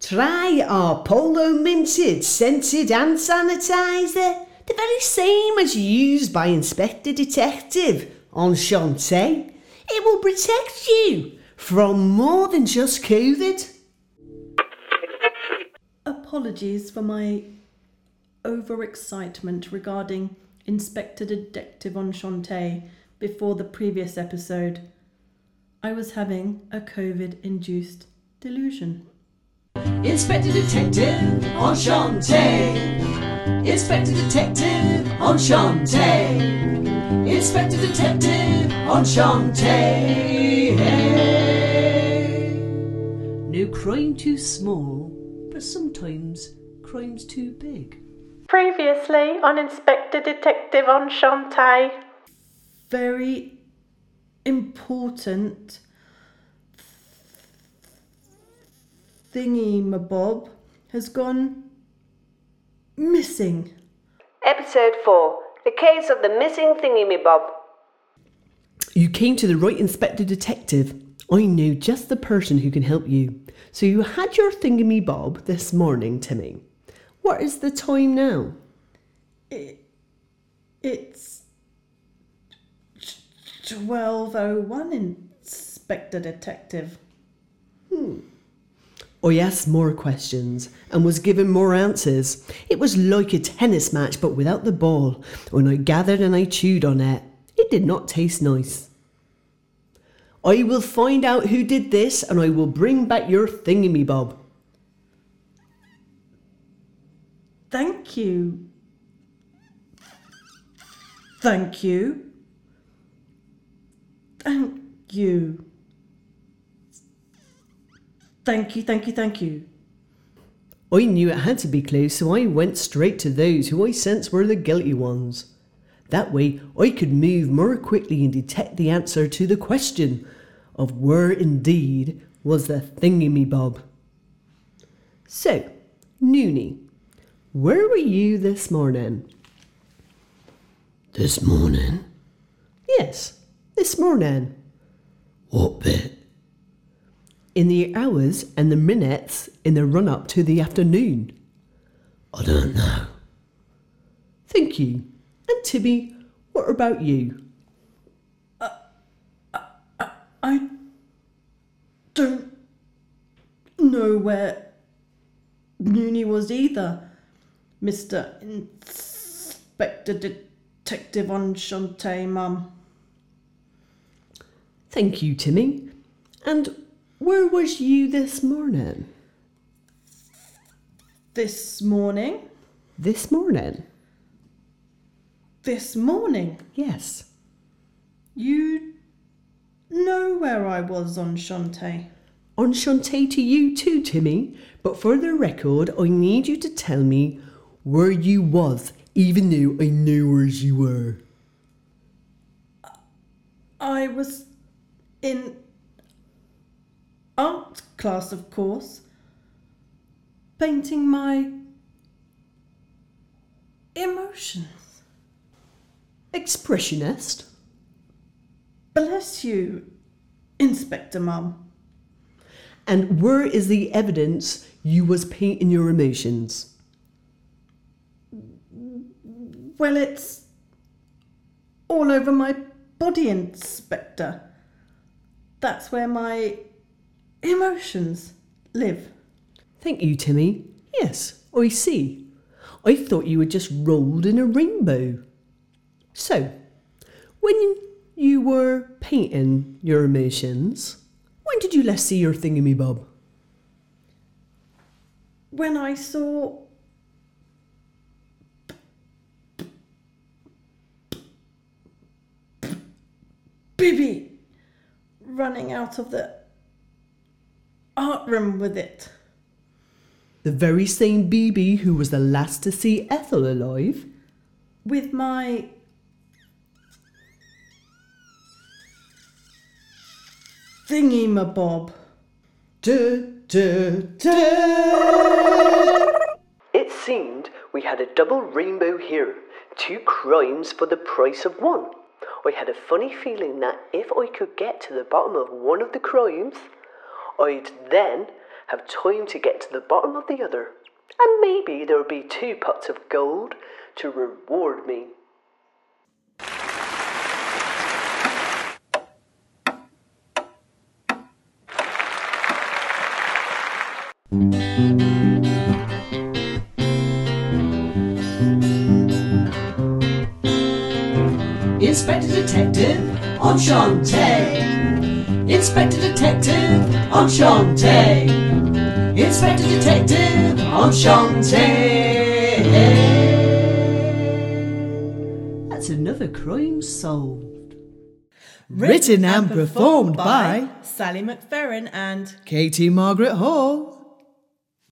Try our Polo Minted Scented Hand Sanitizer, the very same as used by Inspector Detective on. It will protect you from more than just COVID. Apologies for my overexcitement regarding Inspector Detective on before the previous episode. I was having a COVID induced delusion. Inspector Detective on Shantae. Inspector Detective on Shantae. Inspector Detective on Shantae. Hey. No crime too small, but sometimes crime's too big. Previously on Inspector Detective on Shantae. Very important thingy mabob has gone missing. Episode 4 The Case of the Missing Thingy-me-bob. You came to the right inspector detective. I know just the person who can help you. So you had your thingy bob this morning, Timmy. What is the time now? It, it's 1201, Inspector Detective. I asked more questions and was given more answers. It was like a tennis match but without the ball. When I gathered and I chewed on it, it did not taste nice. I will find out who did this and I will bring back your thingamy bob. Thank you. Thank you. Thank you. Thank you, thank you, thank you. I knew it had to be clues, so I went straight to those who I sensed were the guilty ones. That way, I could move more quickly and detect the answer to the question of where indeed was the thingamy-bob. So, Noonie, where were you this morning? This morning? Yes, this morning. What bit? In the hours and the minutes in the run up to the afternoon. I don't know. Thank you. And Tibby, what about you? I I don't know where Noonie was either, Mr. Inspector Detective on Shantae, Mum. Thank you, Timmy. And where was you this morning? This morning? This morning? This morning? Yes. You know where I was on Shantae. On Shantae to you too, Timmy. But for the record, I need you to tell me where you was, even though I knew where you were. I was in art class, of course, painting my emotions. Expressionist? Bless you, Inspector Mum. And where is the evidence you was painting your emotions? Well, it's all over my body, Inspector. That's where my emotions live. Thank you, Timmy. Yes, I see. I thought you were just rolled in a rainbow. So, when you were painting your emotions, when did you last see your thingamy-bob? When I saw Bibby running out of the art room with it. The very same BB who was the last to see Ethel alive? With my thingy mabob. Du, du, du. It seemed we had a double rainbow here. Two crimes for the price of one. I had a funny feeling that if I could get to the bottom of one of the crimes, I'd then have time to get to the bottom of the other, and maybe there'll be two pots of gold to reward me. Inspector Detective on Shantae. Inspector Detective on Shantae. Inspector Detective on Shantae. That's another crime solved. Written and performed by Sally McFerran and Katie Margaret Hall.